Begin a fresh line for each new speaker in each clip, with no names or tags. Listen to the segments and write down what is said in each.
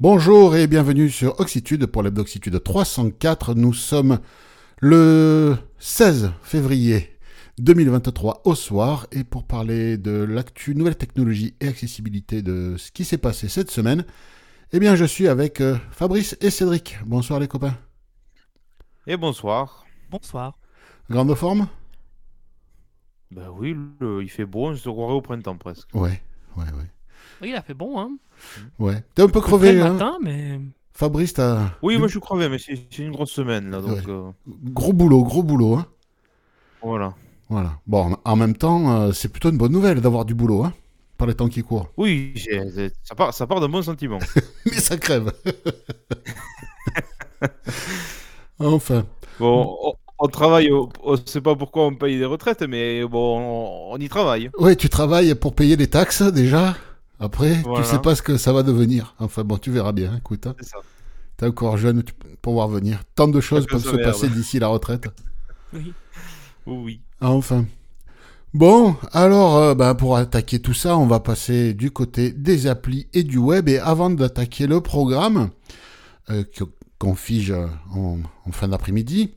Bonjour et bienvenue sur Oxitude pour l'Hebdoxitude 304. Nous sommes le 16 février 2023 au soir et pour parler de l'actu nouvelle technologie et accessibilité de ce qui s'est passé cette semaine, eh bien je suis avec euh, Fabrice et Cédric. Bonsoir les copains.
Et bonsoir.
Bonsoir.
Grande forme?
Ben oui, le- il fait beau, on se croirait au printemps presque.
Ouais, ouais, ouais.
Oui, il a fait bon, hein.
Ouais. T'es un peu crevé,
le
hein
matin, mais
Fabrice, t'as
Oui, moi je suis crevé, mais c'est c'est une grosse semaine là, donc
Ouais.
euh,
gros boulot, gros boulot, hein
voilà.
Voilà. Bon, en même temps, euh, c'est plutôt une bonne nouvelle d'avoir du boulot, hein Par les temps qui courent.
Oui, j'ai- c'est- ça part, ça part d'un bon sentiment.
Mais ça crève. enfin.
Bon, on, on travaille, on sait pas pourquoi on paye des retraites, mais bon, on, on y travaille.
Ouais, tu travailles pour payer les taxes déjà. Après,
Voilà.
tu sais pas ce que ça va devenir. Enfin bon, tu verras bien. Écoute, hein.
C'est ça.
t'es encore jeune pour voir venir. Tant de choses peuvent se passer d'ici la retraite.
oui.
Oui, oui.
Ah, Enfin. Bon, alors, euh, ben, pour attaquer tout ça, on va passer du côté des applis et du web. Et avant d'attaquer le programme, euh, qu'on fige en, en fin d'après-midi,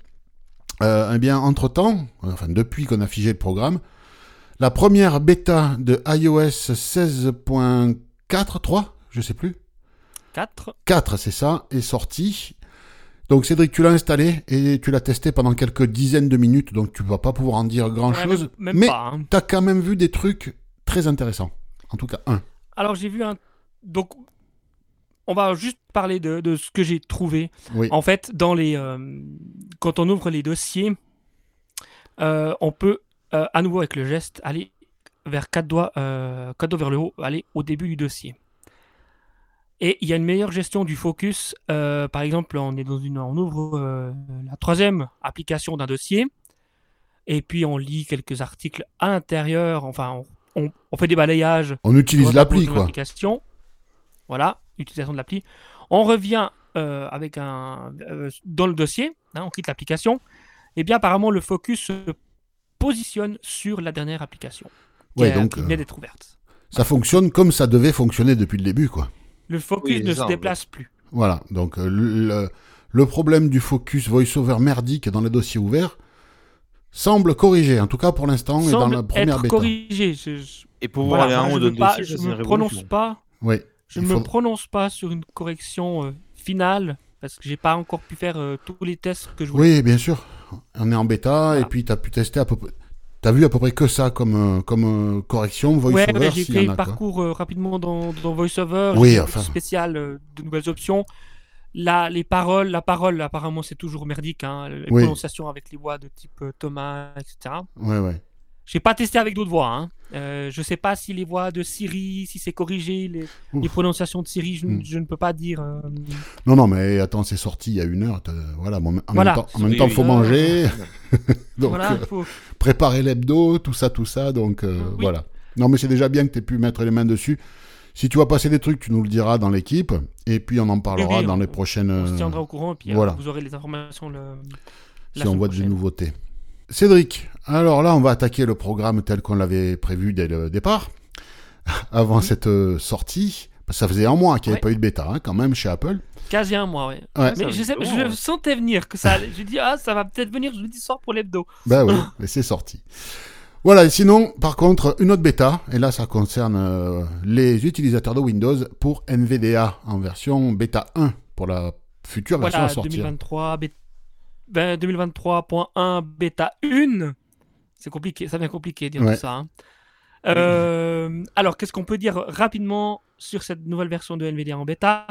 euh, eh bien, entre-temps, enfin, depuis qu'on a figé le programme, la première bêta de iOS 16.4, 3, je sais plus,
4.
4, c'est ça, est sortie. Donc Cédric, tu l'as installé et tu l'as testé pendant quelques dizaines de minutes, donc tu vas pas pouvoir en dire grand-chose. mais
hein.
tu as quand même vu des trucs très intéressants. En tout cas, un.
Alors, j'ai vu un. Donc, on va juste parler de, de ce que j'ai trouvé.
Oui.
En fait, dans les, euh, quand on ouvre les dossiers, euh, on peut, euh, à nouveau avec le geste, aller vers quatre doigts, euh, quatre doigts vers le haut, aller au début du dossier. Et il y a une meilleure gestion du focus. Euh, par exemple, on est dans une, on ouvre la troisième application d'un dossier, et puis on lit quelques articles à l'intérieur. Enfin, on, on- on fait des balayages
On utilise l'appli, quoi.
Voilà, utilisation de l'appli. On revient avec un dans le dossier, hein, on quitte l'application. Et bien apparemment le focus se positionne sur la dernière application qui,
Ouais, donc
qui
euh,
venait d'être ouverte.
ça fonctionne comme ça devait fonctionner depuis le début, quoi.
Le focus
oui,
ne se déplace plus.
Voilà. Donc euh, le, le problème du focus voice-over merdique dans les dossiers ouverts semble corrigé, en tout cas pour l'instant et dans la première
être
bêta.
corrigé. Je, je-
Et pouvoir
voilà,
aller en
moi,
haut
je
c'est
me prononce pas.
Oui.
Je ne me
faut-
prononce pas sur une correction euh, finale parce que j'ai pas encore pu faire euh, tous les tests que je voulais.
Oui, bien sûr. On est en bêta et puis tu as pu tester à peu près. T'as vu à peu près que ça comme, euh, comme euh, correction, voice-over,
ouais, j'ai fait le parcours euh, rapidement dans, dans VoiceOver.
Oui, enfin.
spécial euh, de nouvelles options. Là, les paroles, la parole, apparemment, c'est toujours merdique. Hein, les
Oui.
prononciations avec les voix de type euh, Thomas, etc.
Ouais, ouais.
J'ai pas testé avec d'autres voix. Hein. Euh, je sais pas si les voix de Siri, si c'est corrigé, les, prononciations de Siri, je,
Hmm.
je ne peux pas dire. euh,
Non, non, mais attends, c'est sorti il y a une heure. Voilà, bon, en
Voilà.
même temps, en même
Oui,
temps,
oui.
faut manger. donc,
voilà,
euh,
faut-
préparer l'hebdo, tout ça, tout ça. Donc, euh,
Oui.
voilà. Non, mais c'est déjà bien que tu aies pu mettre les mains dessus. Si tu vas passer des trucs, tu nous le diras dans l'équipe. Et puis, on en parlera
oui,
dans
on-
les prochaines.
on se tiendra au courant et puis euh,
voilà.
vous aurez les informations le, la
si on voit des nouveautés. Cédric, alors là, on va attaquer le programme tel qu'on l'avait prévu dès le départ, avant cette euh, sortie. Parce que ça faisait un mois qu'il n'y avait
Ouais.
pas eu de bêta, hein, quand même, chez Apple.
Quasi un mois. Ouais. Mais je, sais, je sentais venir que ça allait. Je dis, ah, ça va peut-être venir jeudi soir pour l'hebdo.
Ben oui, mais c'est sorti. Voilà, et sinon, par contre, une autre bêta, et là ça concerne euh, les utilisateurs de Windows pour NVDA en version bêta 1 pour la future version
Voilà,
à sortir.
2023, bê- ben, 2023.1 bêta 1. C'est compliqué, ça devient compliqué de dire
Ouais.
tout ça. hein. Euh, alors, qu'est-ce qu'on peut dire rapidement sur cette nouvelle version de NVIDIA en bêta?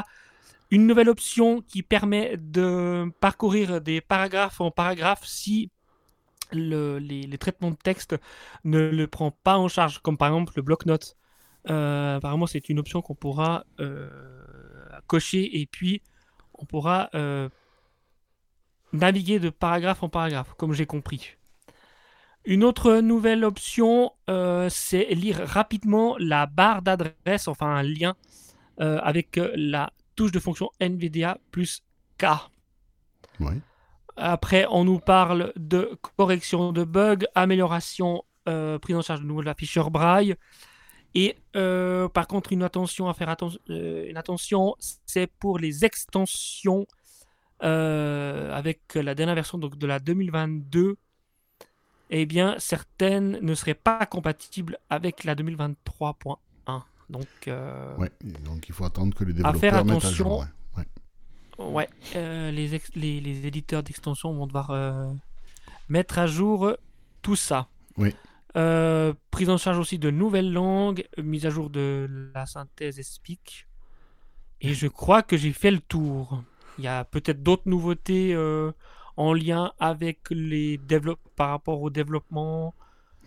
Une nouvelle option qui permet de parcourir des paragraphes en paragraphes si le- les, les traitements de texte ne le prend pas en charge, comme par exemple le bloc-notes. Euh, apparemment, c'est une option qu'on pourra euh, cocher et puis on pourra naviguer de paragraphe en paragraphe, comme j'ai compris. Une autre nouvelle option, euh, c'est lire rapidement la barre d'adresse, enfin un lien, euh, avec euh, la touche de fonction NVDA plus K.
Ouais.
Après, on nous parle de correction de bugs, amélioration, euh, prise en charge de nouveau de l'afficheur braille. Et par contre, une attention à faire atten- euh, une attention, c'est pour les extensions avec la dernière version donc, de la 2022. Eh bien, certaines ne seraient pas compatibles avec la 2023.1. Donc, euh,
Ouais, donc il faut attendre que les
À faire
développeurs mettent à
attention.
jour. ouais. Ouais.
Ouais, euh, les, ex- les, les éditeurs d'extension vont devoir euh, mettre à jour tout ça.
Oui.
Prise en charge aussi de nouvelles langues, mise à jour de la synthèse speak. Et je crois que j'ai fait le tour. Il y a peut-être d'autres nouveautés en lien avec les développes par rapport au développement.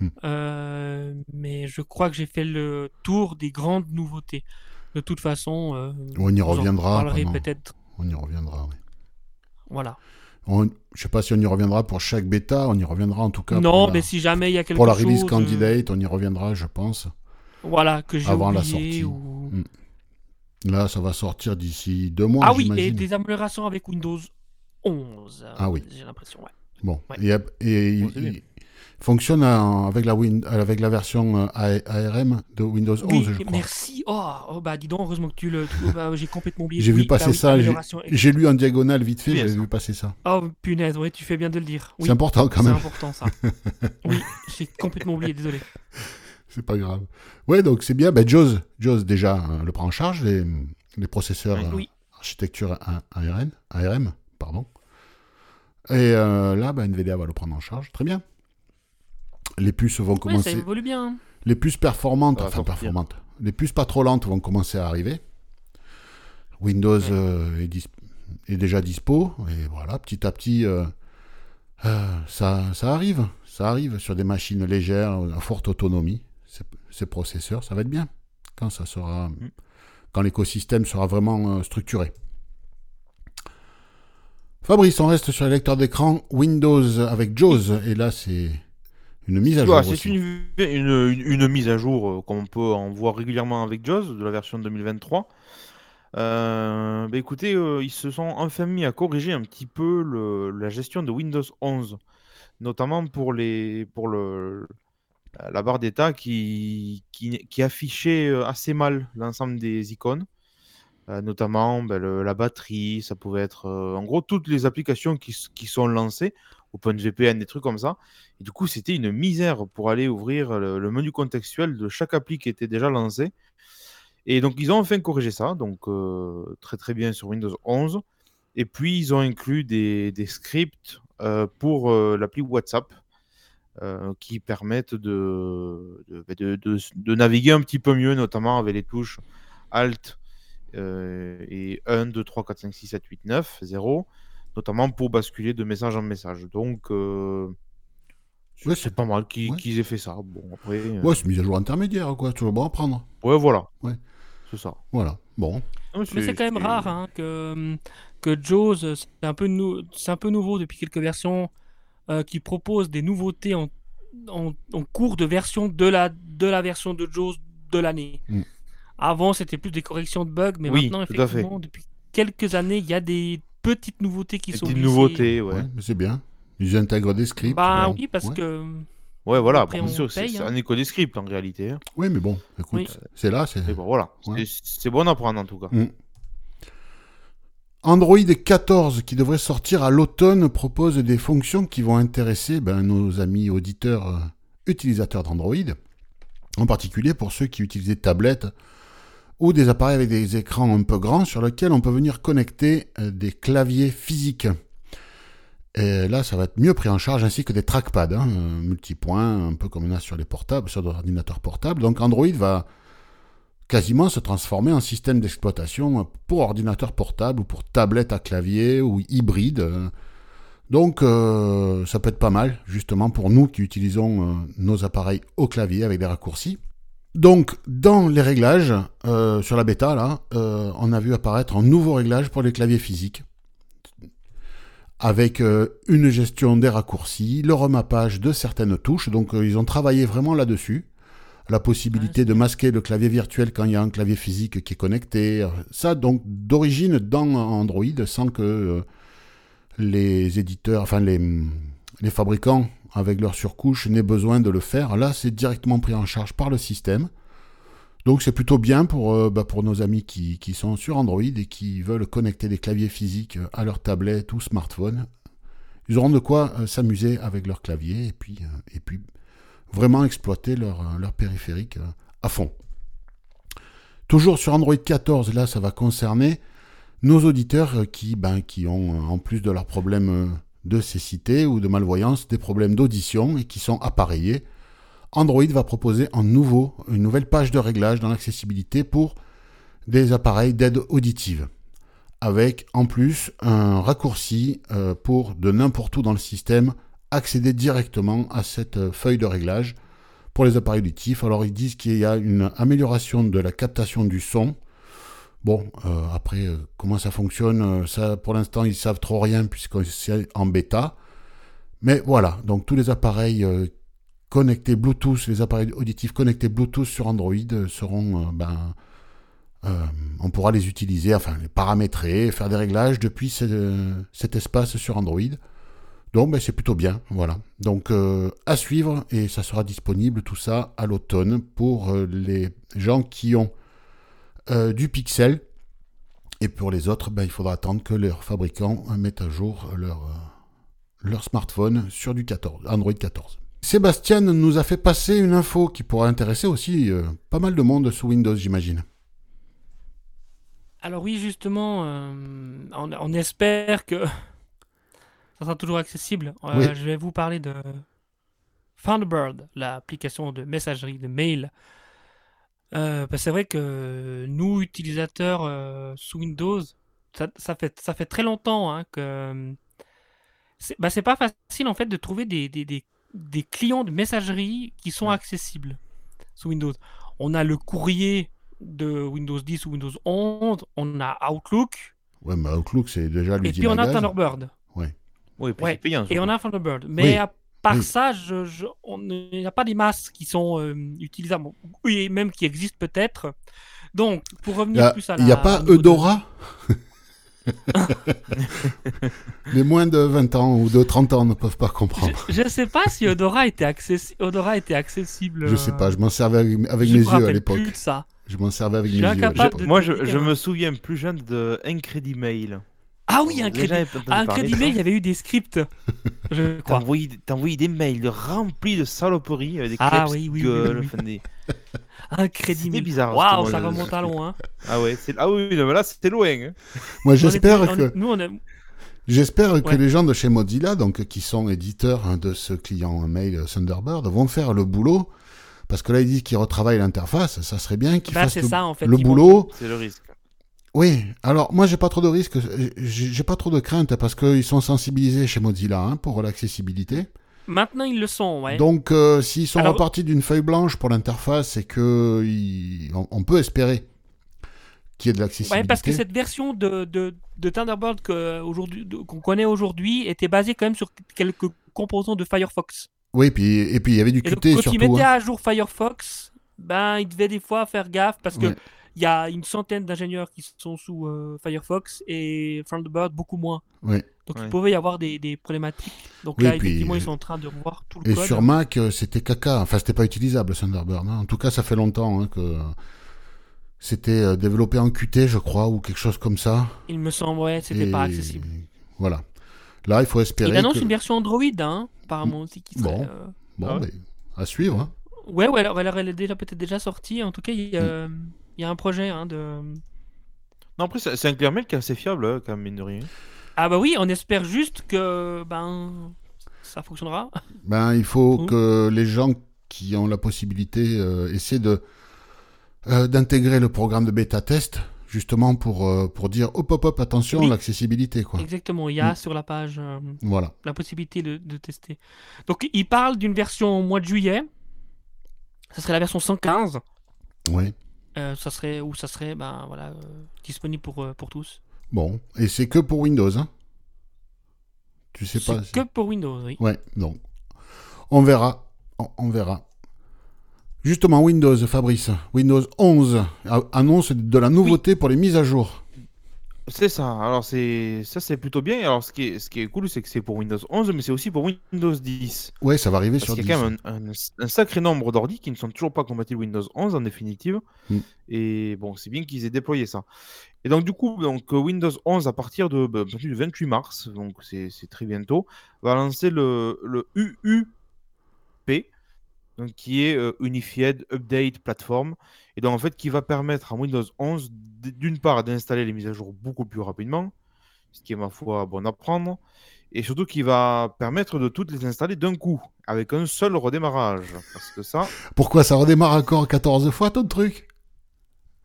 Hmm.
Euh, mais je crois que j'ai fait le tour des grandes nouveautés. De toute façon, euh,
On y reviendra.
peut-être.
On y reviendra. oui.
Voilà.
On- Je sais pas si on y reviendra pour chaque bêta, on y reviendra en tout cas.
Non,
la,
mais si jamais il y a quelque
pour la
chose.
release
euh,
candidate, on y reviendra, je pense.
voilà, que j'ai
avant la
oublié
sortie.
ou-
Mm. Là, ça va sortir d'ici deux mois,
Ah oui, et des améliorations avec Windows 11. euh,
Ah oui.
J'ai l'impression, ouais.
Bon,
Ouais.
et, et il,
Bon, c'est bien.
il fonctionne en- avec, la Win- avec la version euh, ARM de Windows 11,
Oui,
je crois.
merci. Oh, oh, bah dis donc, heureusement que tu le. bah, j'ai complètement oublié.
J'ai vu
Oui, bah
passer ça, j'ai- lu en diagonale vite fait, j'ai vu passer ça.
Oh punaise, ouais, tu fais bien de le dire. Oui,
C'est important quand
c'est
même,
important ça. oui, j'ai complètement oublié, désolé.
c'est pas grave. Ouais, donc c'est bien. Ben, JAWS, JAWS déjà euh, le prend en charge, les, les processeurs euh,
Oui,
architecture ARN, ARM, pardon. Et euh, là, ben, NVIDIA va le prendre en charge, très bien. Les puces vont
ouais, ça
commencer.
évolue bien.
Les puces performantes,
Ça
enfin
sortir.
performantes, les puces pas trop lentes vont commencer à arriver. Windows
Ouais.
euh, est, dis- est déjà dispo, et voilà, petit à petit, euh, euh, ça, ça arrive, ça arrive sur des machines légères, à forte autonomie, ces, ces processeurs, ça va être bien, quand ça sera,
Mm.
quand l'écosystème sera vraiment euh, structuré. Fabrice, on reste sur les lecteurs d'écran Windows avec JAWS, et là c'est une mise à jour.
C'est une, une, une- une mise à jour euh, comme on peut en voir régulièrement avec JAWS de la version 2023. Euh, bah écoutez, euh, ils se sont enfin mis à corriger un petit peu le- la gestion de Windows 11, notamment pour, les, pour le, la barre d'état qui, qui, qui affichait assez mal l'ensemble des icônes, Euh, notamment le- la batterie, ça pouvait être euh, en gros toutes les applications qui, sont lancées, OpenVPN, des trucs comme ça. Et du coup, c'était une misère pour aller ouvrir le, menu contextuel de chaque appli qui était déjà lancé. Et donc, ils ont enfin corrigé ça, donc euh, très très bien sur Windows 11. Et puis, ils ont inclus des, scripts pour l'appli WhatsApp qui permettent de, de, de- naviguer un petit peu mieux, notamment avec les touches Alt et 1, 2, 3, 4, 5, 6, 7, 8, 9, 0, notamment pour basculer de message en message. Donc, euh, c'est
Ouais,
c'est pas mal qu'ils
ouais.
qu'ils aient fait ça. Bon, après. euh,
Ouais, c'est mise à jour intermédiaire, quoi, toujours bon à prendre.
ouais, voilà.
Ouais.
C'est ça.
Voilà, bon.
Non,
Mais c'est quand même rare hein, que, que JAWS, c'est un, peu nou- c'est un peu nouveau depuis quelques versions, euh, qui proposent des nouveautés en, en, en cours de version de la, de la version de JAWS de l'année.
Mm.
Avant, c'était plus des corrections de bugs, mais
Oui,
maintenant, effectivement, depuis quelques années, il y a des petites nouveautés qui
Des
sont
petites
glissées.
nouveautés, ouais.
Ouais, mais c'est bien. Ils intègrent des scripts.
Bah
ouais.
oui, parce
Ouais.
que
Ouais, voilà.
Après,
Bien sûr, c'est
hein.
un écho des scripts en réalité. hein.
Oui, mais bon, écoute,
Oui.
c'est là, c'est...
Bon, voilà.
Ouais.
C'est- C'est bon à prendre en tout cas.
Mm. Android 14, qui devrait sortir à l'automne, propose des fonctions qui vont intéresser ben, nos amis auditeurs euh, utilisateurs d'Android, en particulier pour ceux qui utilisent des tablettes ou des appareils avec des écrans un peu grands sur lesquels on peut venir connecter euh, des claviers physiques. Et là, ça va être mieux pris en charge, ainsi que des trackpads, hein, euh, multipoints, un peu comme on a sur les portables, sur l'ordinateur portable. Donc Android va quasiment se transformer en système d'exploitation pour ordinateur portable ou pour tablette à clavier ou hybride. euh. Donc euh, ça peut être pas mal, justement, pour nous qui utilisons euh, nos appareils au clavier avec des raccourcis. Donc, dans les réglages, euh, sur la bêta, là, euh, on a vu apparaître un nouveau réglage pour les claviers physiques, avec euh, une gestion des raccourcis, le remappage de certaines touches. Donc, ils ont travaillé vraiment là-dessus. La possibilité de masquer le clavier virtuel quand il y a un clavier physique qui est connecté. Ça, donc, d'origine dans Android, sans que les éditeurs, enfin les, les fabricants avec leur surcouche n'aient besoin de le faire. Là, c'est directement pris en charge par le système. Donc c'est plutôt bien pour, euh, bah, nos amis qui, sont sur Android et qui veulent connecter des claviers physiques à leur tablette ou smartphone. Ils auront de quoi euh, s'amuser avec leur clavier et puis, vraiment exploiter leur, leur périphérique à fond. Toujours sur Android 14, là ça va concerner nos auditeurs qui, ben, qui ont, en plus de leurs problèmes de cécité ou de malvoyance, des problèmes d'audition et qui sont appareillés Android va proposer nouveau une nouvelle page de réglage dans l'accessibilité pour des appareils d'aide auditive, avec en plus un raccourci euh, pour de n'importe où dans le système accéder directement à cette euh, feuille de réglage pour les appareils auditifs. Alors ils disent qu'il y a une amélioration de la captation du son. Bon, euh, après, comment ça fonctionne, ça pour l'instant ils savent trop rien puisque c'est en bêta. Mais voilà, donc tous les appareils connectés Bluetooth, les appareils auditifs connectés Bluetooth sur Android seront, euh, ben, euh, on pourra les utiliser, enfin les paramétrer, faire des réglages depuis cet espace sur Android. Donc ben, c'est plutôt bien, voilà. Donc euh, à suivre et ça sera disponible tout ça à l'automne pour les gens qui ont du Pixel. Et pour les autres, ben, il faudra attendre que leurs fabricants mettent à jour leur, leur smartphone sur du 14, Android 14. Sébastien nous a fait passer une info qui pourrait intéresser aussi euh, pas mal de monde sous Windows, j'imagine.
Alors oui, justement, euh, on, espère que ça sera toujours accessible. Euh, je vais vous parler de Thunderbird, l'application de messagerie, de mail. Bah, c'est vrai que nous, utilisateurs sous Windows, ça, fait, ça fait très longtemps hein, que c'est bah, pas facile en fait de trouver des, des, des des clients de messagerie qui sont accessibles sous Windows. On a le courrier de Windows 10 ou Windows 11, on a Outlook.
Ouais, mais Outlook, c'est déjà
l'usine Et puis on a Thunderbird.
Ouais.
Oui, payant,
et on a Thunderbird. Mais à part ça, je, il n'y a pas des masses qui sont euh, utilisables. Oui, même qui existent peut-être. Donc, pour revenir plus à la.
Il n'y a pas Eudora Les moins de 20 ans ou de 30 ans ne peuvent pas comprendre.
Je ne sais pas si Odora était, Odora était accessible.
Je sais pas, je m'en servais avec, mes yeux à l'époque. ça. Je m'en servais avec mes yeux.
Moi, je, me souviens plus jeune de Incredimail.
Ah oui, Incredimail, il y avait eu des scripts. Je crois.
T'as envoyé, des mails remplis de saloperies avec des
ah, oui, oui, oui, un crédit
C'est bizarre.
Waouh, ça remonte à loin.
Ah ouais, ah oui, mais là c'était loin. Hein.
Moi j'espère que nous, on J'espère que les gens de chez Mozilla, donc qui sont éditeurs hein, de ce client mail Thunderbird, vont faire le boulot. Parce que là, ils disent qu'ils retravaillent l'interface. Ça serait bien qu'ils bah, fassent le, ça, en fait, le boulot.
C'est le risque.
Oui, alors moi j'ai pas trop de risques, j'ai pas trop de crainte parce qu'ils sont sensibilisés chez Mozilla hein, pour l'accessibilité.
Maintenant, ils le sont, ouais.
Donc, euh, s'ils sont repartis d'une feuille blanche pour l'interface, c'est que on, peut espérer qu'il y ait de l'accessibilité.
Ouais, parce que cette version de, de, de Thunderbird qu'on connaît aujourd'hui était basée quand même sur quelques composants de Firefox.
Oui, puis, et puis il y avait du Qt
donc,
quand
ils mettaient hein. à jour Firefox, ben, ils devaient des fois faire gaffe parce que il y a une centaine d'ingénieurs qui sont sous euh, Firefox et Thunderbird beaucoup moins.
Oui.
Donc il pouvait y avoir des, des problématiques. Donc là, effectivement, ils sont en train de revoir tout le
et
code.
Et sur Mac, euh, c'était caca. Enfin, c'était pas utilisable Thunderbird. Hein. En tout cas, ça fait longtemps hein, que c'était euh, développé en Qt, je crois, ou quelque chose comme ça.
Il me semble, ouais, c'était pas accessible.
Voilà. Là, il faut espérer. Il
annonce une version Android, hein, apparemment aussi, qui serait.
Bon, bon ah à suivre. Hein.
Ouais, ouais, alors, elle est déjà peut-être déjà sortie. En tout cas, il y a. Mm il y a un projet hein, de.
Non, après, c'est un mail qui est assez fiable, hein, quand même, mine de rien.
Ah, bah oui, on espère juste que ben, ça fonctionnera.
Ben, il faut que les gens qui ont la possibilité euh, essaient de. Euh, d'intégrer le programme de bêta test justement pour, euh, pour dire hop hop hop attention l'accessibilité quoi.
Exactement, il y a mm. sur la page
voilà.
la possibilité de, de, tester. Donc il parle d'une version au mois de juillet. Ça serait la version 115.
Oui.
Euh, ça serait ou ça serait ben voilà euh, disponible pour euh, pour tous.
Bon, et c'est que pour Windows hein? Tu sais pas.
Que pour Windows, oui.
Ouais, donc on verra, on, verra. Justement, Windows, Fabrice, Windows 11 annonce de la nouveauté pour les mises à jour.
C'est ça. Alors c'est ça c'est plutôt bien. Alors ce qui est, ce qui est cool, c'est que c'est pour Windows 11, mais c'est aussi pour Windows 10.
Ouais, ça va arriver
Parce
sur
qu'il
10.
y a quand même un, un- un sacré nombre d'ordi qui ne sont toujours pas compatibles Windows 11 en définitive.
Mm.
Et bon, c'est bien qu'ils aient déployé ça. Et donc du coup, donc euh, Windows 11 à partir de bah, du 28 mars, donc c'est c'est très bientôt, va lancer le, le UUP, donc qui est euh, Unified Update Platform, et donc en fait qui va permettre à Windows 11 d- d'une part d'installer les mises à jour beaucoup plus rapidement, ce qui est ma foi bon à prendre, et surtout qui va permettre de toutes les installer d'un coup, avec un seul redémarrage, parce que ça,
Pourquoi ça redémarre encore 14 fois ton truc?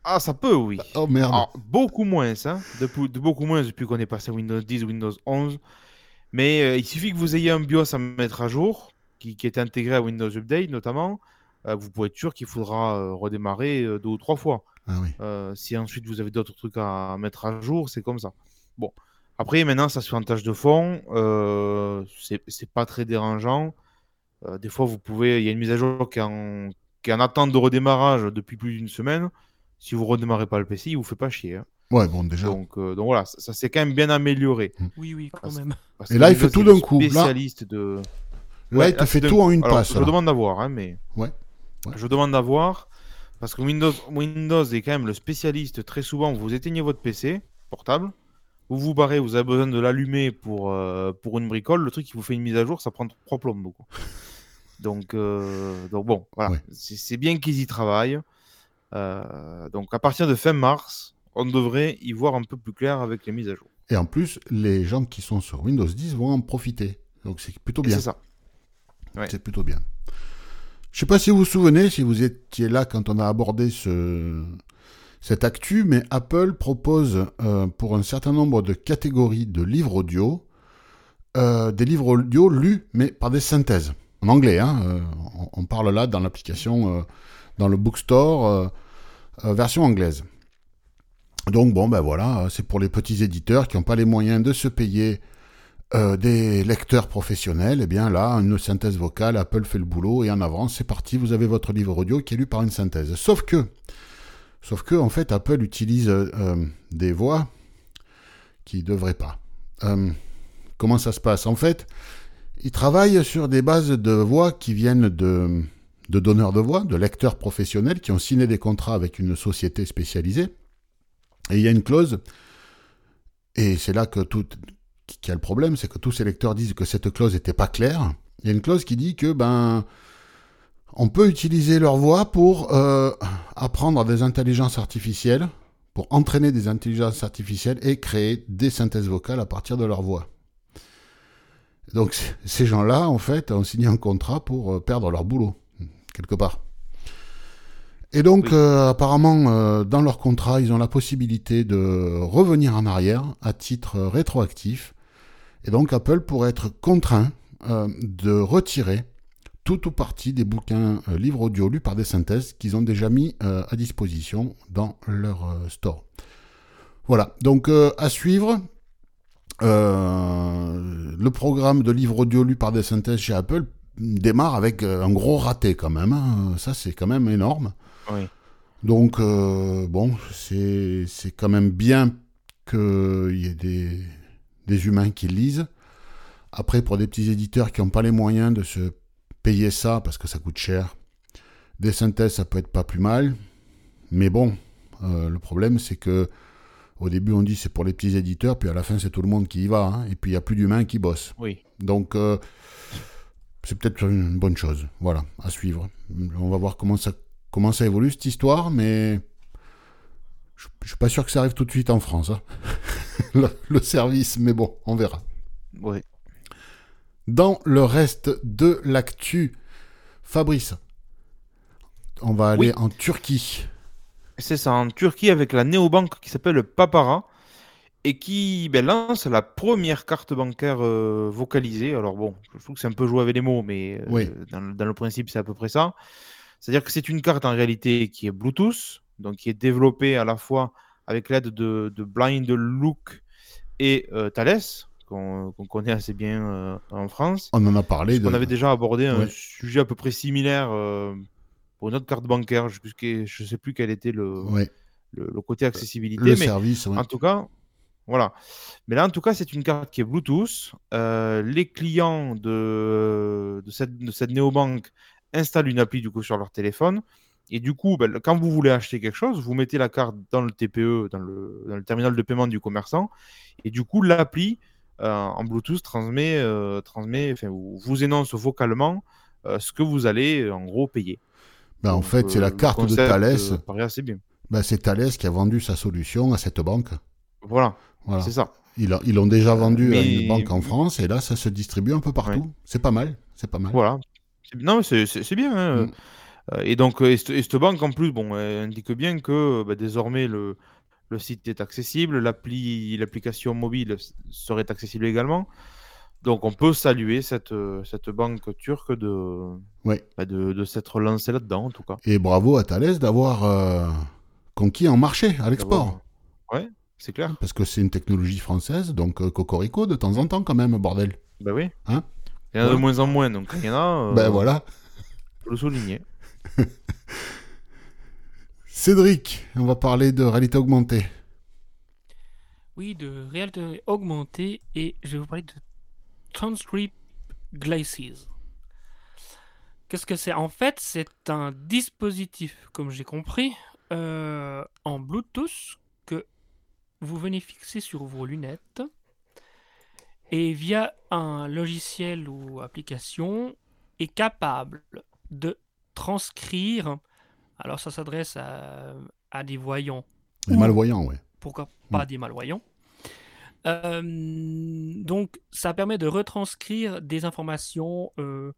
Ah ça peut oui.
Oh merde.
Alors, beaucoup moins, hein, depuis, de beaucoup moins depuis qu'on est passé à Windows 10, Windows 11. Mais euh, il suffit que vous ayez un BIOS à mettre à jour, qui, qui est intégré à Windows Update notamment. Euh, vous pouvez être sûr qu'il faudra euh, redémarrer euh, deux ou trois fois.
Ah oui.
Euh, si ensuite vous avez d'autres trucs à mettre à jour, c'est comme ça. Bon. Après, maintenant, ça se fait en tâche de fond. Euh, c'est c'est pas très dérangeant. Euh, des fois, vous pouvez. Il y a une mise à jour qui est en, qui est en attente de redémarrage depuis plus d'une semaine. Si vous redémarrez pas le PC, il vous fait pas chier. hein.
Ouais, bon, déjà.
Donc, euh, donc voilà, ça, ça s'est quand même bien amélioré.
Oui, oui, quand même.
Parce
Et là, il fait tout d'un coup. Là-
Spécialiste de.
Là,
Ouais,
il te
là,
fait tout en une
Alors,
passe.
Je
là.
demande d'avoir, hein, mais.
Ouais. Ouais.
Je demande d'avoir. Parce que Windows, Windows est quand même le spécialiste. Très souvent, vous éteignez votre PC portable, vous vous barrez, vous avez besoin de l'allumer pour, euh, pour une bricole. Le truc qui vous fait une mise à jour, ça prend trois plombes. Beaucoup. Donc, euh, donc bon, voilà.
Ouais.
C'est bien qu'ils y travaillent. Euh, donc à partir de fin mars, on devrait y voir un peu plus clair avec les mises à jour.
Et en plus, les gens qui sont sur Windows 10 vont en profiter. Donc c'est plutôt bien.
C'est ça. Ouais.
C'est plutôt bien. Je sais pas si vous vous souvenez, si vous étiez là quand on a abordé ce, cette actu, mais Apple propose euh, pour un certain nombre de catégories de livres audio, euh, des livres audio lus, mais par des synthèses. En anglais, hein, euh, on, parle là dans l'application, dans le bookstore, version anglaise. Donc bon, ben voilà, c'est pour les petits éditeurs qui n'ont pas les moyens de se payer euh, des lecteurs professionnels, eh bien là, une synthèse vocale, Apple fait le boulot et en avance, c'est parti, vous avez votre livre audio qui est lu par une synthèse. Sauf que, sauf que en fait, Apple utilise euh, des voix qui devraient pas. Euh, comment ça se passe? En fait, ils travaillent sur des bases de voix qui viennent de, de donneurs de voix, de lecteurs professionnels qui ont signé des contrats avec une société spécialisée. Et il y a une clause, et c'est là que tout, qu'il y a le problème, c'est que tous ces lecteurs disent que cette clause n'était pas claire. Il y a une clause qui dit que ben on peut utiliser leur voix pour euh, apprendre des intelligences artificielles, pour entraîner des intelligences artificielles et créer des synthèses vocales à partir de leur voix. Donc ces gens-là, en fait, ont signé un contrat pour euh, perdre leur boulot, quelque part. Et donc,
Oui.
euh, apparemment, euh, dans leur contrat, ils ont la possibilité de revenir en arrière à titre rétroactif. Et donc, Apple pourrait être contraint euh, de retirer tout ou partie des bouquins euh, livres audio lus par des synthèses qu'ils ont déjà mis euh, à disposition dans leur store. Voilà, donc à suivre. Le programme de livres audio lus par des synthèses chez Apple démarre avec un gros raté quand même. hein. Ça, c'est quand même énorme.
Oui.
Donc, bon, c'est c'est quand même bien qu'il y ait des, des humains qui lisent. Après, pour des petits éditeurs qui n'ont pas les moyens de se payer ça, parce que ça coûte cher, des synthèses, ça peut être pas plus mal. Mais bon, euh, le problème, c'est que au début, on dit c'est pour les petits éditeurs, puis à la fin, c'est tout le monde qui y va. hein. et puis, il n'y a plus d'humains qui bossent.
Oui.
Donc, euh, c'est peut-être une bonne chose. Voilà, à suivre. On va voir comment ça, comment ça évolue, cette histoire, mais je ne suis pas sûr que ça arrive tout de suite en France, hein. le, service, mais bon, on verra.
Oui.
Dans le reste de l'actu, Fabrice, on va aller
Oui.
en Turquie.
C'est ça, en Turquie avec la néobanque qui s'appelle Papara et qui ben, lance la première carte bancaire euh, vocalisée. Alors bon, je trouve que c'est un peu joué avec les mots, mais euh,
Oui.
dans, dans le principe, c'est à peu près ça. C'est-à-dire que c'est une carte en réalité qui est Bluetooth, donc qui est développée à la fois avec l'aide de, de Blind Look et euh, Thales, qu'on connaît assez bien euh, en France.
On en a parlé.
On avait déjà abordé un
Ouais.
sujet à peu près similaire euh, pour une autre carte bancaire. Je ne sais plus quel était le,
Ouais,
le, le côté accessibilité,
le
mais
service, ouais.
en tout cas, Voilà. Mais là, en tout cas, c'est une carte qui est Bluetooth. Euh, les clients de, de, cette, de cette néobanque installent une appli du coup sur leur téléphone. Et du coup, ben, quand vous voulez acheter quelque chose, vous mettez la carte dans le TPE, dans le, dans le terminal de paiement du commerçant. Et du coup, l'appli euh, en Bluetooth transmet, euh, transmet enfin, vous énonce vocalement euh, ce que vous allez en gros payer.
Ben, en fait, c'est la carte de
paraît assez bien.
Ben, c'est Thalès qui a vendu sa solution à cette banque.
Voilà,
Voilà.
c'est ça.
Ils, l'ont déjà vendu à une banque en France et là, ça se distribue un peu partout. C'est pas mal. C'est pas mal.
Voilà. Non, c'est bien. hein.
Mm.
Euh, Et donc, euh, et cette et cette banque, en plus, bon, elle indique bien que bah, désormais, le, le site est accessible, l'appli, l'application mobile serait accessible également. Donc, on peut saluer cette, euh, cette banque turque de,
Ouais.
bah, de, de s'être lancée là-dedans, en tout cas.
Et bravo à Thalès d'avoir euh, conquis un marché à l'export.
Ouais, c'est clair.
Parce que c'est une technologie française, donc euh, Cocorico de temps en temps quand même, bordel.
Bah oui.
Hein?
Il y en a de moins en moins, donc il y en a. euh,
Ben voilà.
faut le souligner.
Cédric, on va parler de réalité augmentée.
Oui, de réalité augmentée et je vais vous parler de Transcript Glasses. Qu'est-ce que c'est? En fait, c'est un dispositif, comme j'ai compris, euh, en Bluetooth que vous venez fixer sur vos lunettes et via un logiciel ou application est capable de transcrire. Alors ça s'adresse à, à des voyants Ouh.
malvoyants, ouais.
pourquoi
Mm.
pas des malvoyants? Euh, donc, ça permet de retranscrire des informations, euh,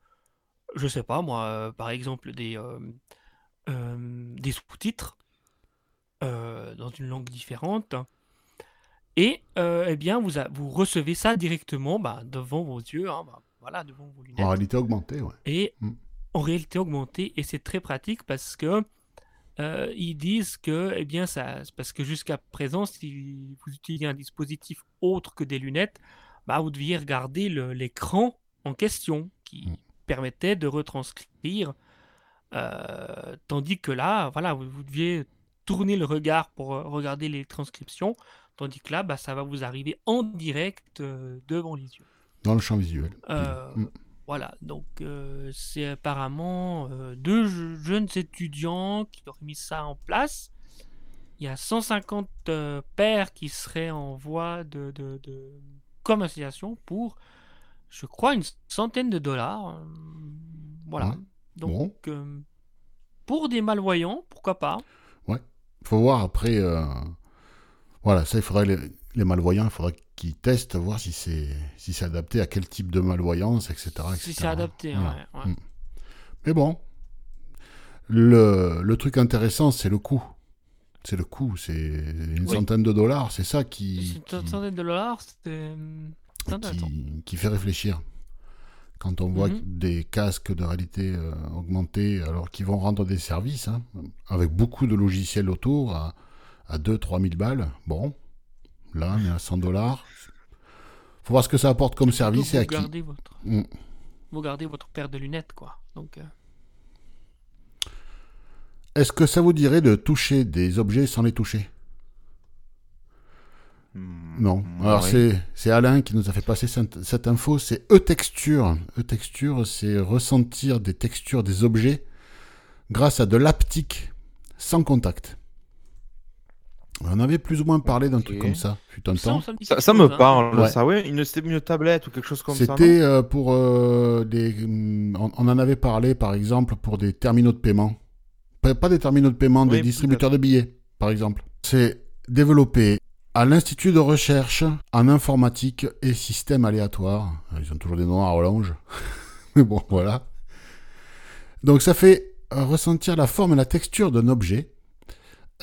je sais pas moi, euh, par exemple des, euh, des sous-titres dans une langue différente. Et eh bien, vous, a- vous recevez ça directement bah, devant vos yeux, hein, bah, voilà, devant vos lunettes
En réalité augmentée, ouais.
et
Mm.
En réalité augmentée et c'est très pratique parce que euh, ils disent que eh bien ça parce que jusqu'à présent si vous utilisez un dispositif autre que des lunettes bah vous deviez regarder l'écran en question qui
Mm.
permettait de retranscrire euh, tandis que là voilà vous, vous deviez tourner le regard pour euh, regarder les transcriptions tandis que là bah, ça va vous arriver en direct euh, devant les yeux
Dans le champ visuel. Mm.
Voilà, donc euh, c'est apparemment euh, deux je- jeunes étudiants qui auraient mis ça en place. Il y a 150 euh, pairs qui seraient en voie de, de, de commercialisation pour, je crois, une centaine de dollars. Euh, Voilà.
Ouais.
Donc, pour des malvoyants, pourquoi pas
faut voir après. Voilà, ça, il faudrait les, les malvoyants, il faudrait qu'ils testent, voir si c'est si c'est adapté à quel type de malvoyance, etc.
Si
etc.
c'est adapté.
Voilà.
ouais, ouais.
Mm. Mais bon, le, le truc intéressant, c'est le coût. C'est le coût, c'est une
Oui.
centaine de dollars, c'est ça qui,
une centaine de dollars, c'était
qui, qui fait réfléchir. Quand on voit
Mhm.
des casques de réalité euh, augmentée, alors qu'ils vont rendre des services, hein, avec beaucoup de logiciels autour, à, à 2-3 000 balles, bon, là, on est à 100 dollars. faut voir ce que ça apporte comme service
Surtout
et à qui.
vous gardez votre
Mm.
vous gardez votre paire de lunettes, quoi. Donc, euh,
Est-ce que ça vous dirait de toucher des objets sans les toucher?
Hmm,
Non. Alors c'est c'est Alain qui nous a fait passer cette, cette info. C'est e-texture. E-texture, c'est ressentir des textures des objets grâce à de l'aptique sans contact. On avait plus ou moins parlé d'un truc comme ça, fut un
ça,
temps.
ça me
Ça, ça
hein.
parle,
Ouais.
ça, ouais. Une, c'était une tablette ou quelque chose comme ça.
C'était euh, pour euh, des. hum, On, on en avait parlé par exemple pour des terminaux de paiement. Pas, pas des terminaux de paiement, des distributeurs de billets, par exemple. C'est développé à l'Institut de recherche en informatique et systèmes aléatoires. Ils ont toujours des noms à rallonge. Mais bon, voilà. Donc ça fait ressentir la forme et la texture d'un objet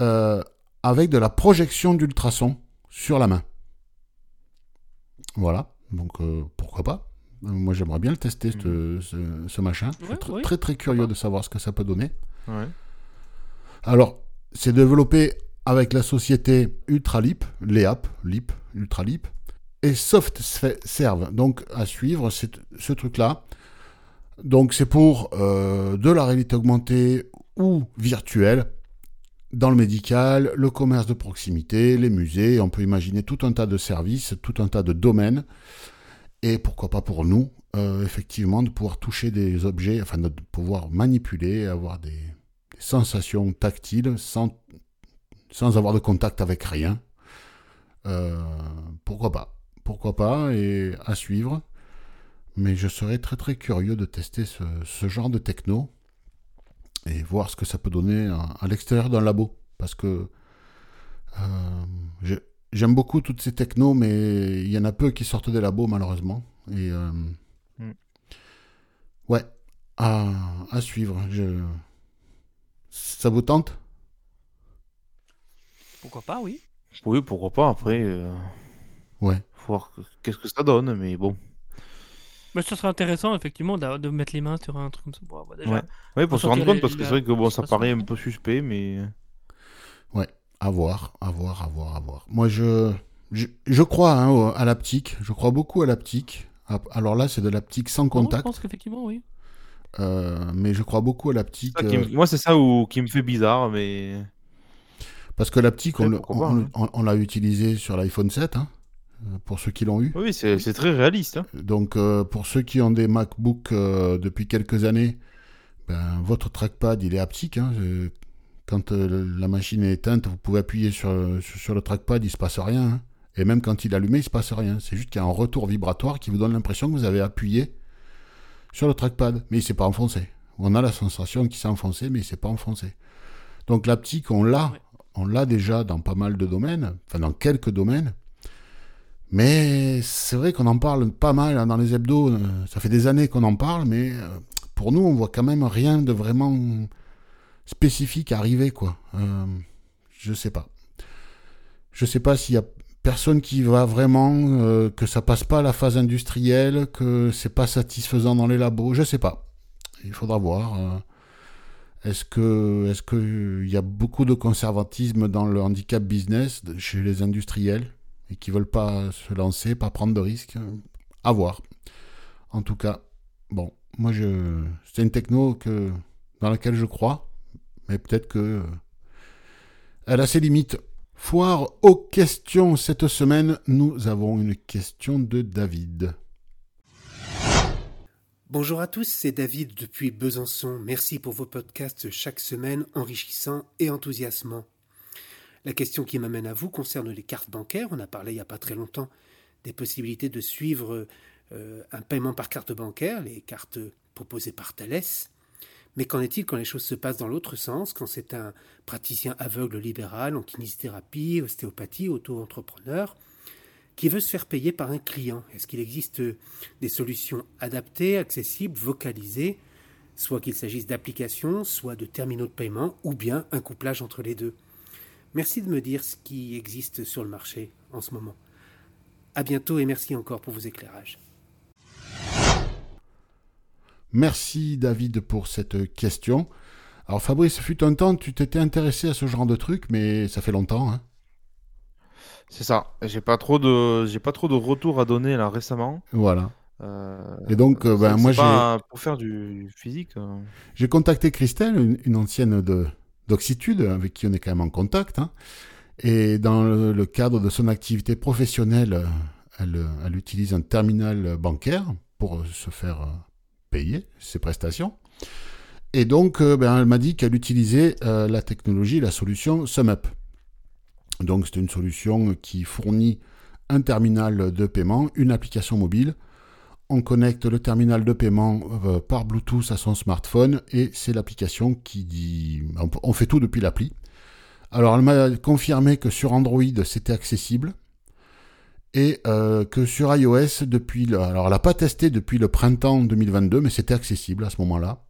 euh, avec de la projection d'ultrasons sur la main. Voilà. Donc euh, pourquoi pas Moi j'aimerais bien le tester, ce, ce- ce machin. Je suis tr- très très curieux de savoir ce que ça peut donner.
Ouais.
Alors, c'est développé avec la société Ultralip, l'EAP, LIP, Ultralip, et SoftServe. Donc, à suivre, c'est ce truc-là. Donc, c'est pour euh, de la réalité augmentée ou virtuelle. Dans le médical, le commerce de proximité, les musées, on peut imaginer tout un tas de services, tout un tas de domaines, et pourquoi pas pour nous, euh, effectivement, de pouvoir toucher des objets, enfin de pouvoir manipuler, avoir des, sensations tactiles sans, sans avoir de contact avec rien. Euh, pourquoi pas Pourquoi pas Et à suivre. Mais je serais très très curieux de tester ce, genre de techno et voir ce que ça peut donner à, l'extérieur d'un labo. Parce que euh, j'aime beaucoup toutes ces technos, mais il y en a peu qui sortent des labos malheureusement. Et euh, hmm. ouais, à, suivre. Je... Ça vous tente?
Pourquoi pas, oui.
Oui, pourquoi pas. Après, euh...
ouais.
Faut voir qu'est-ce que ça donne, mais bon.
Mais ce serait intéressant, effectivement, de, mettre les mains sur un truc comme ça. Bon, déjà,
ouais, pour se rendre compte, parce que c'est vrai que bon, ça paraît un peu suspect, mais.
Ouais, à voir, à voir, à voir, à voir. Moi, je, je, crois hein, à l'aptique. Je crois beaucoup à l'aptique. Alors là, c'est de l'aptique sans contact.
je pense qu'effectivement, oui.
Euh, mais je crois beaucoup à l'aptique.
Euh, moi, c'est ça où... qui me fait bizarre, mais.
Parce que l'aptique, on, hein. on, l'a utilisé sur l'iPhone 7, hein, euh, pour ceux qui l'ont eu.
Oui, c'est très réaliste. Hein.
Donc, pour ceux qui ont des MacBook depuis quelques années, ben, votre trackpad, il est haptique. Quand la machine est éteinte, vous pouvez appuyer sur, sur, le trackpad, il se passe rien. Et même quand il est allumé, il se passe rien. C'est juste qu'il y a un retour vibratoire qui vous donne l'impression que vous avez appuyé sur le trackpad, mais il s'est pas enfoncé. On a la sensation qu'il s'est enfoncé, mais il s'est pas enfoncé. Donc l'aptique, on l'a, on l'a déjà dans pas mal de domaines, enfin dans quelques domaines. Mais c'est vrai qu'on en parle pas mal hein, dans les hebdos. Euh, ça fait des années qu'on en parle, mais euh, pour nous, on voit quand même rien de vraiment spécifique arriver, quoi. Euh, je sais pas. Je sais pas s'il y a personne qui va vraiment, euh, que ça passe pas à la phase industrielle, que c'est pas satisfaisant dans les labos, je sais pas. Il faudra voir. Est-ce que, est-ce que il y a beaucoup de conservatisme dans le handicap business chez les industriels? Et qui veulent pas se lancer, pas prendre de risques À voir. En tout cas, bon, moi je, c'est une techno que dans laquelle je crois, mais peut-être que elle a ses limites. Foire aux questions. Cette semaine, nous avons une question de David.
Bonjour à tous, c'est David depuis Besançon. Merci pour vos podcasts chaque semaine enrichissants et enthousiasmants. La question qui m'amène à vous concerne les cartes bancaires. On a parlé il n'y a pas très longtemps des possibilités de suivre euh, un paiement par carte bancaire, les cartes proposées par Thales. Mais qu'en est-il quand les choses se passent dans l'autre sens, quand c'est un praticien aveugle libéral en kinésithérapie, ostéopathie, auto-entrepreneur, qui veut se faire payer par un client? Est-ce qu'il existe des solutions adaptées, accessibles, vocalisées, soit qu'il s'agisse d'applications, soit de terminaux de paiement, ou bien un couplage entre les deux? Merci de me dire ce qui existe sur le marché en ce moment. À bientôt et merci encore pour vos éclairages.
Merci David pour cette question. Alors Fabrice, fut un temps, tu t'étais intéressé à ce genre de truc, mais ça fait longtemps. Hein
c'est ça. J'ai pas trop de, j'ai pas trop de retours à donner là récemment.
Voilà. Euh, et donc, euh, ben, moi j'ai.
Pour faire du physique. Euh.
J'ai contacté Christelle, une, ancienne de d'Oxitude, avec qui on est quand même en contact. Hein. Et dans le, cadre de son activité professionnelle, elle, utilise un terminal bancaire pour se faire payer ses prestations. Et donc, euh, ben, elle m'a dit qu'elle utilisait euh, la technologie, la solution SumUp. Donc, c'est une solution qui fournit un terminal de paiement, une application mobile. On connecte le terminal de paiement euh, par Bluetooth à son smartphone et c'est l'application qui dit. On fait tout depuis l'appli. Alors, elle m'a confirmé que sur Android, c'était accessible et euh, que sur iOS depuis le, alors elle n'a pas testé depuis le printemps 2022 mais c'était accessible à ce moment-là.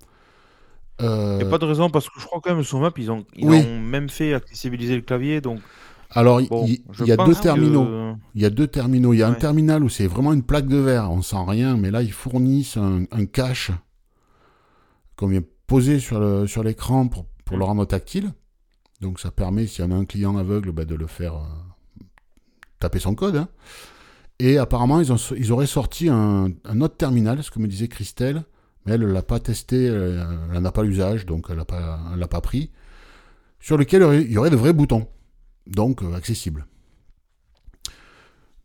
Il n'y a pas de raison parce que je crois quand même sur Map ils ont, ils ont même fait accessibiliser le clavier donc.
Alors il, y a deux terminaux. Il y a deux terminaux. Il y a un terminal où c'est vraiment une plaque de verre, on sent rien, mais là ils fournissent un, cache qu'on vient poser sur le sur l'écran pour, pour le rendre tactile. Donc ça permet, s'il y en a un client aveugle, bah, de le faire euh, taper son code. Hein. Et apparemment, ils, ont, ils auraient sorti un, autre terminal, ce que me disait Christelle, mais elle ne l'a pas testé, elle n'a pas l'usage, donc elle ne l'a pas pris. sur lequel il y aurait de vrais boutons, donc euh, accessibles.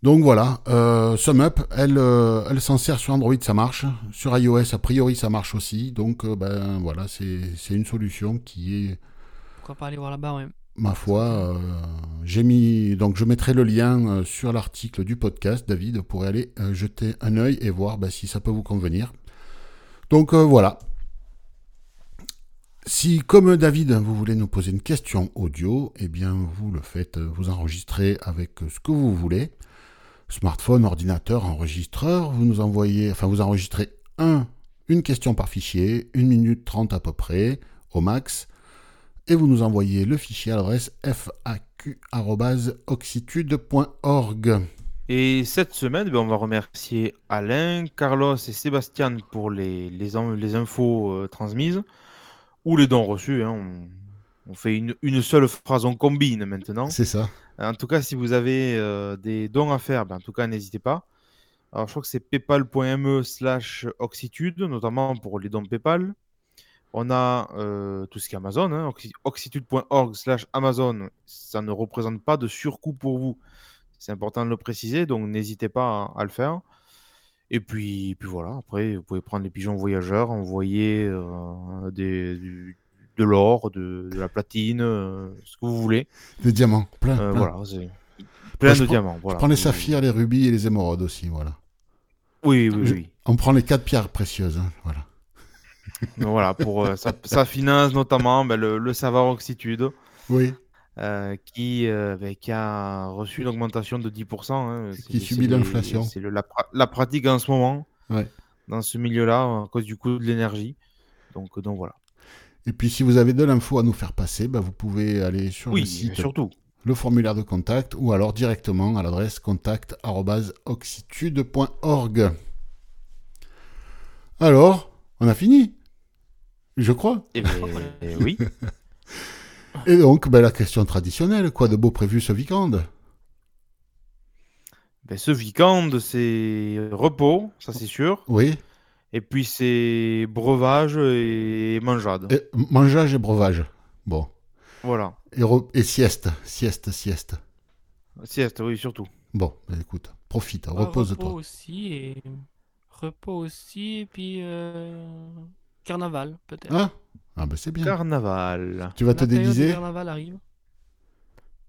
Donc voilà, euh, SumUp, elle, euh, elle s'en sert sur Android, ça marche. Sur iOS, a priori, ça marche aussi. Donc euh, ben voilà, c'est c'est une solution qui est,
Pourquoi pas aller voir là-bas, ouais.
ma foi, j'ai mis. Donc je mettrai le lien sur l'article du podcast, David, pour aller jeter un œil et voir ben, si ça peut vous convenir. Donc voilà. Si, comme David, vous voulez nous poser une question audio, eh bien vous le faites, euh, vous enregistrez avec euh, ce que vous voulez. Smartphone, ordinateur, enregistreur, vous nous envoyez, enfin vous enregistrez un, une question par fichier, 1 minute 30 à peu près, au max, et vous nous envoyez le fichier à l'adresse faq.oxitude.org.
Et cette semaine, ben, on va remercier Alain, Carlos et Sébastien pour les infos euh, transmises ou les dons reçus. hein. On, on fait une, une seule phrase, on combine maintenant.
C'est ça.
En tout cas, si vous avez euh, des dons à faire, ben, en tout cas, n'hésitez pas. Alors, je crois que c'est paypal.me slash oxitude, notamment pour les dons PayPal. On a euh, tout ce qui est Amazon, hein, oxitude.org slash Amazon. Ça ne représente pas de surcoût pour vous. C'est important de le préciser, donc n'hésitez pas à, à le faire. Et puis, puis voilà, après, vous pouvez prendre les pigeons voyageurs, envoyer euh, des, du- de l'or, de, de la platine, euh, ce que vous voulez.
Des diamants, plein.
Euh,
plein.
voilà, c'est plein de
prends-
diamants. Voilà.
Je prends les saphirs, les rubis et les émeraudes aussi, voilà.
Oui, oui,
Je-
oui.
On prend les quatre pierres précieuses, hein, voilà.
Voilà, pour ça, ça finance notamment ben, le, le Savoir Oxitude,
Oui,
euh, qui, euh, ben, qui a reçu une augmentation de 10%. hein.
Qui subit l'inflation.
C'est la, pra- la pratique en ce moment,
Ouais.
dans ce milieu-là, à cause du coût de l'énergie. Donc, donc voilà.
Et puis si vous avez de l'info à nous faire passer, bah, vous pouvez aller sur le site,
surtout.
le formulaire de contact, ou alors directement à l'adresse contact.oxitude.org. Alors, on a fini Je crois.
Eh ben, eh oui.
Et donc, bah, la question traditionnelle, quoi de beau prévu ce week-end?
Ben, ce week-end, c'est repos, ça c'est sûr.
Oui,
Et puis c'est breuvage et mangeade.
et mangeage et breuvage. Bon.
Voilà.
Et, re- et sieste, sieste, sieste.
Sieste, oui, surtout.
Bon, bah, écoute, profite,
Ouais,
repose-toi.
Repos aussi, et... Repos aussi, et puis... euh, Carnaval, peut-être.
Hein? Ah ben c'est bien.
Carnaval.
Tu vas te
La
déguiser
Carnaval arrive.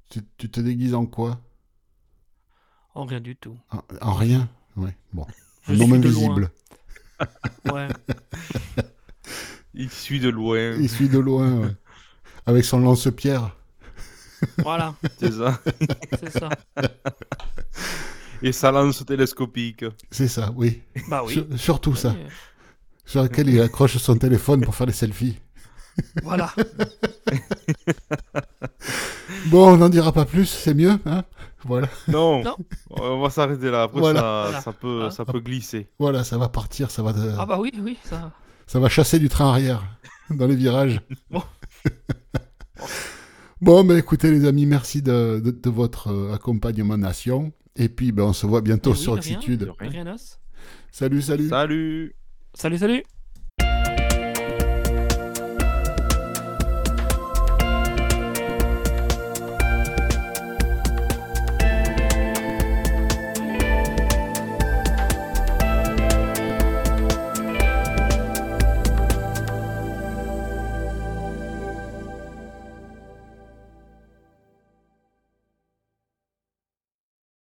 tu, tu te déguises en quoi?
En rien du tout.
en, en rien? Ouais, bon.
Je
homme
suis de loin.
invisible.
Ouais.
Il suit de loin.
Il suit de loin, ouais. Avec son lance-pierre.
voilà,
C'est ça.
c'est ça.
Et sa lance télescopique.
C'est ça, oui.
Bah oui.
Sur- surtout ça.
Oui,
Sur lequel il accroche son téléphone pour faire des selfies.
Voilà.
Bon, on n'en dira pas plus, c'est mieux, hein Voilà,
Non.
Non.
On va s'arrêter là. Après,
Voilà.
ça,
Voilà.
ça peut, ça peut glisser.
voilà, ça va partir, ça va, de-
Ah bah oui, oui, ça.
ça va chasser du train arrière dans les virages.
Bon.
bon, ben écoutez les amis, merci de, de- de votre euh, accompagnement nation. Et puis, ben, on se voit bientôt
Eh oui,
sur
de rien.
Oxitude.
Rien.
Rien os.
Salut, salut.
Salut.
Salut, salut